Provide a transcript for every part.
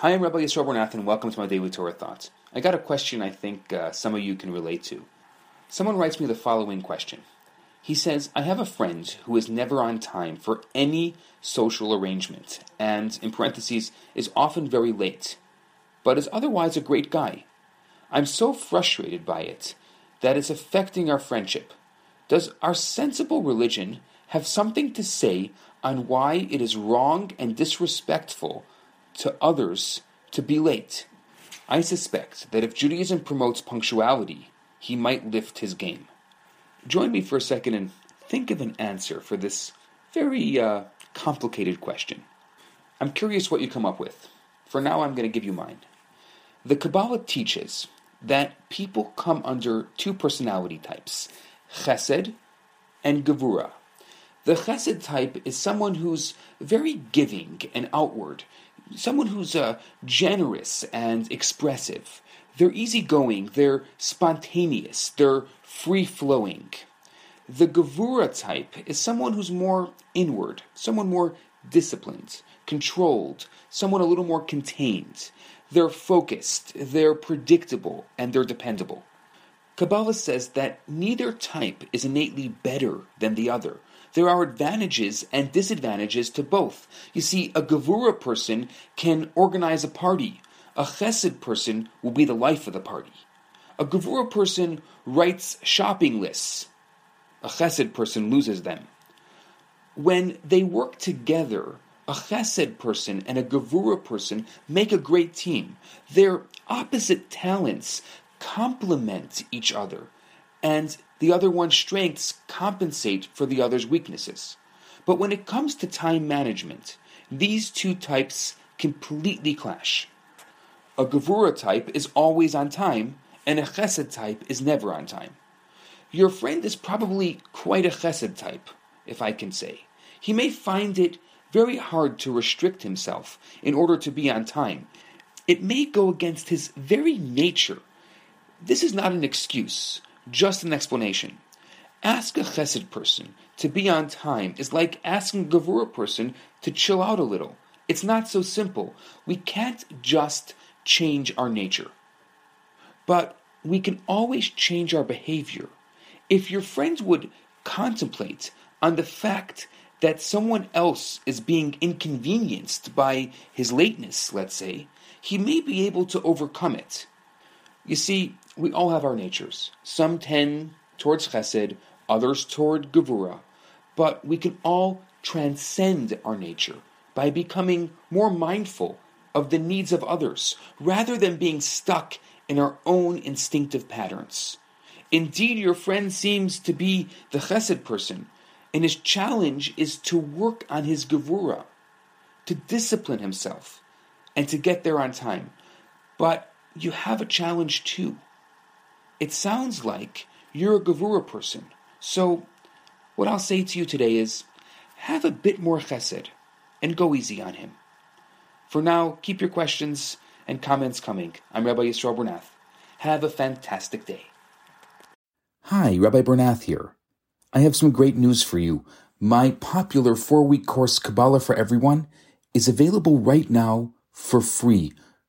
Hi, I'm Rabbi Yisrael Bernath, and welcome to my Daily Torah Thoughts. I got a question I think uh, some of you can relate to. Someone writes me the following question. He says, I have a friend who is never on time for any social arrangement, and, in parentheses, is often very late, but is otherwise a great guy. I'm so frustrated by it that it's affecting our friendship. Does our sensible religion have something to say on why it is wrong and disrespectful to others to be late. I suspect that if Judaism promotes punctuality, he might lift his game. Join me for a second and think of an answer for this very uh, complicated question. I'm curious what you come up with. For now, I'm going to give you mine. The Kabbalah teaches that people come under two personality types chesed and gevura. The chesed type is someone who's very giving and outward, someone who's uh, generous and expressive. They're easygoing, they're spontaneous, they're free flowing. The Gevura type is someone who's more inward, someone more disciplined, controlled, someone a little more contained. They're focused, they're predictable, and they're dependable. Kabbalah says that neither type is innately better than the other. There are advantages and disadvantages to both. You see, a Gevura person can organize a party. A Chesed person will be the life of the party. A Gevura person writes shopping lists. A Chesed person loses them. When they work together, a Chesed person and a Gevura person make a great team. Their opposite talents complement each other, and the other one's strengths compensate for the other's weaknesses. But when it comes to time management, these two types completely clash. A Gevura type is always on time, and a Chesed type is never on time. Your friend is probably quite a Chesed type, if I can say. He may find it very hard to restrict himself in order to be on time. It may go against his very nature. This is not an excuse, just an explanation. Ask a chesed person to be on time is like asking a gevura person to chill out a little. It's not so simple. We can't just change our nature. But we can always change our behavior. If your friends would contemplate on the fact that someone else is being inconvenienced by his lateness, let's say, he may be able to overcome it. You see, we all have our natures. Some tend towards chesed, others toward gevura, but we can all transcend our nature by becoming more mindful of the needs of others rather than being stuck in our own instinctive patterns. Indeed, your friend seems to be the chesed person, and his challenge is to work on his gevura, to discipline himself, and to get there on time. But you have a challenge too. It sounds like you're a Gevura person. So, what I'll say to you today is have a bit more chesed and go easy on him. For now, keep your questions and comments coming. I'm Rabbi Yisrael Bernath. Have a fantastic day. Hi, Rabbi Bernath here. I have some great news for you. My popular four week course, Kabbalah for Everyone, is available right now for free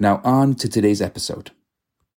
Now, on to today's episode.